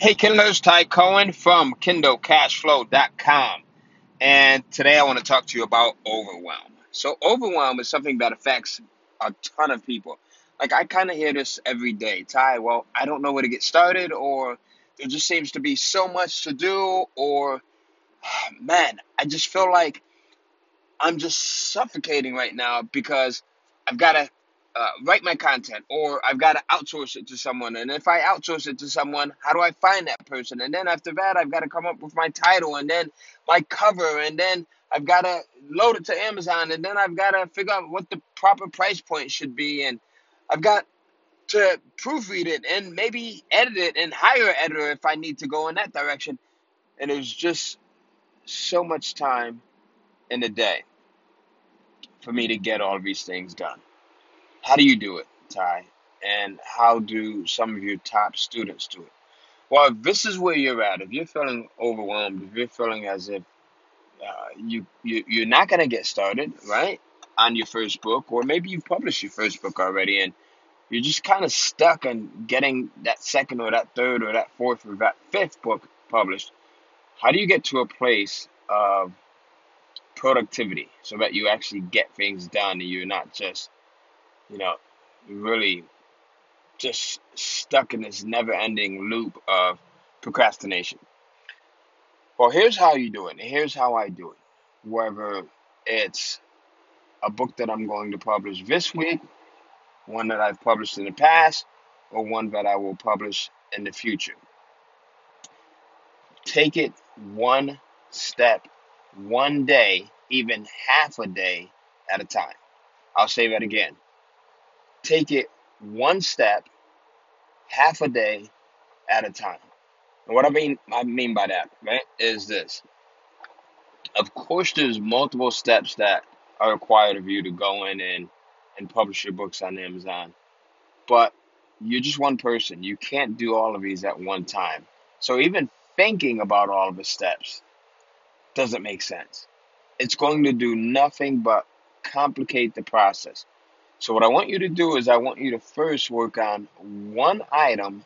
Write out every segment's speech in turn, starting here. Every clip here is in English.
Hey, Kindlers, Ty Cohen from KindleCashFlow.com. And today I want to talk to you about overwhelm. So, overwhelm is something that affects a ton of people. Like, I kind of hear this every day Ty, well, I don't know where to get started, or there just seems to be so much to do, or man, I just feel like I'm just suffocating right now because I've got to uh, write my content or I've got to outsource it to someone. And if I outsource it to someone, how do I find that person? And then after that, I've got to come up with my title and then my cover. And then I've got to load it to Amazon. And then I've got to figure out what the proper price point should be. And I've got to proofread it and maybe edit it and hire an editor if I need to go in that direction. And there's just so much time in the day for me to get all these things done. How do you do it, Ty? And how do some of your top students do it? Well, if this is where you're at, if you're feeling overwhelmed, if you're feeling as if uh, you, you you're not gonna get started, right, on your first book, or maybe you've published your first book already, and you're just kind of stuck on getting that second or that third or that fourth or that fifth book published. How do you get to a place of productivity so that you actually get things done and you're not just, you know, really just stuck in this never ending loop of procrastination. Well, here's how you do it, and here's how I do it. Whether it's a book that I'm going to publish this week, one that I've published in the past, or one that I will publish in the future. Take it one step, one day, even half a day at a time. I'll say that again. Take it one step, half a day at a time. And what I mean I mean by that, right, is this. Of course there's multiple steps that are required of you to go in and, and publish your books on Amazon. But you're just one person. You can't do all of these at one time. So even thinking about all of the steps doesn't make sense. It's going to do nothing but complicate the process. So what I want you to do is I want you to first work on one item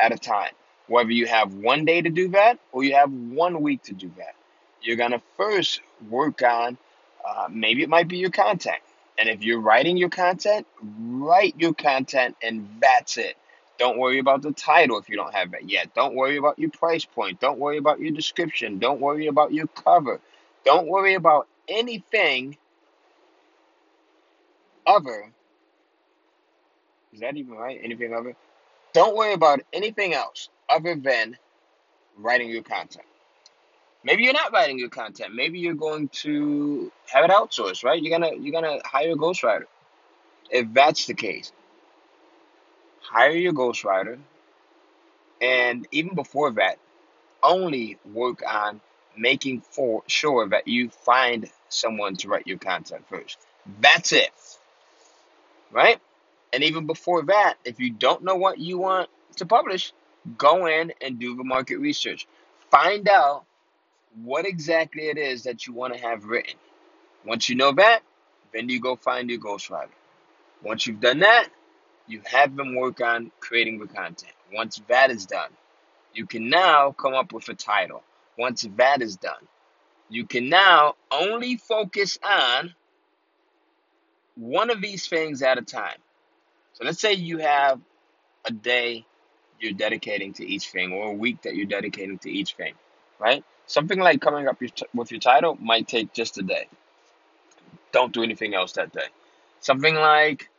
at a time. Whether you have one day to do that or you have one week to do that. You're going to first work on uh, maybe it might be your content. And if you're writing your content, write your content and that's it. Don't worry about the title if you don't have it yet. Don't worry about your price point. Don't worry about your description. Don't worry about your cover. Don't worry about anything other. Is that even right? Anything other? Don't worry about anything else other than writing your content. Maybe you're not writing your content. Maybe you're going to have it outsourced, right? You're gonna you're gonna hire a ghostwriter. If that's the case, hire your ghostwriter, and even before that, only work on making for sure that you find someone to write your content first. That's it, right? And even before that, if you don't know what you want to publish, go in and do the market research. Find out what exactly it is that you want to have written. Once you know that, then you go find your ghostwriter. Once you've done that, you have them work on creating the content. Once that is done, you can now come up with a title. Once that is done, you can now only focus on one of these things at a time. So let's say you have a day you're dedicating to each thing or a week that you're dedicating to each thing, right? Something like coming up with your title might take just a day. Don't do anything else that day. Something like,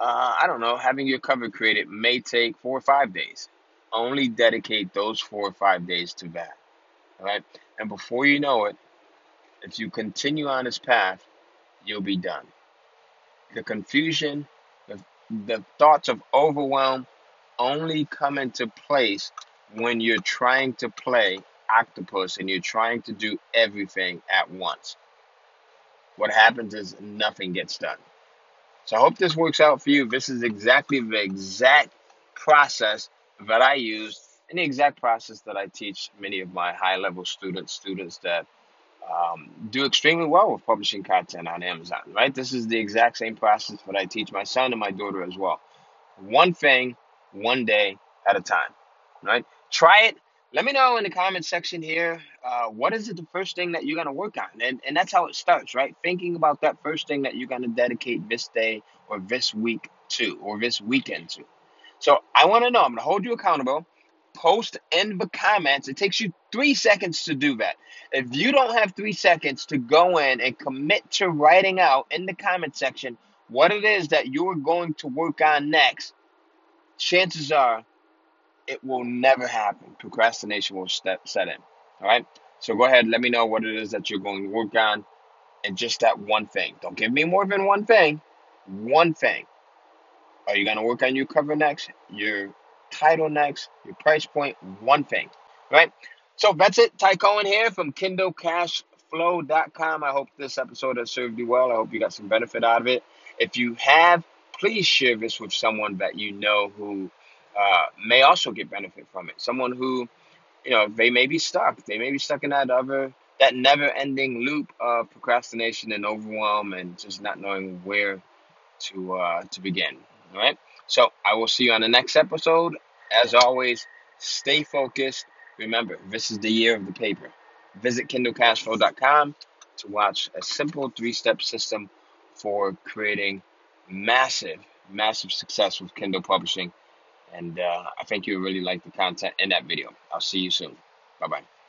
uh, I don't know, having your cover created may take four or five days. Only dedicate those four or five days to that. right? And before you know it, if you continue on this path, you'll be done. The confusion, the, the thoughts of overwhelm only come into place when you're trying to play octopus and you're trying to do everything at once. What happens is nothing gets done. So I hope this works out for you. This is exactly the exact process that I use and the exact process that I teach many of my high level students, students that um, do extremely well with publishing content on Amazon, right? This is the exact same process that I teach my son and my daughter as well. One thing, one day at a time. right? Try it. Let me know in the comment section here. Uh, what is it the first thing that you're gonna work on? And and that's how it starts, right? Thinking about that first thing that you're gonna dedicate this day or this week to or this weekend to. So I want to know. I'm gonna hold you accountable. Post in the comments. It takes you three seconds to do that. If you don't have three seconds to go in and commit to writing out in the comment section what it is that you're going to work on next, chances are it will never happen. Procrastination will step, set in. All right. So go ahead. Let me know what it is that you're going to work on and just that one thing. Don't give me more than one thing. One thing. Are you going to work on your cover next? Your title next? Your price? One thing. right? So that's it. Ty Cohen here from KindleCashFlow.com. I hope this episode has served you well. I hope you got some benefit out of it. If you have, please share this with someone that you know who uh, may also get benefit from it. Someone who, you know, they may be stuck. They may be stuck in that other, that never-ending loop of procrastination and overwhelm, and just not knowing where to uh, to begin. All right. So I will see you on the next episode. As always, stay focused. Remember, this is the year of the paper. Visit KindleCashFlow.com to watch a simple three-step system for creating massive, massive success with Kindle publishing and uh, I think you'll really like the content in that video. I'll see you soon. Bye bye.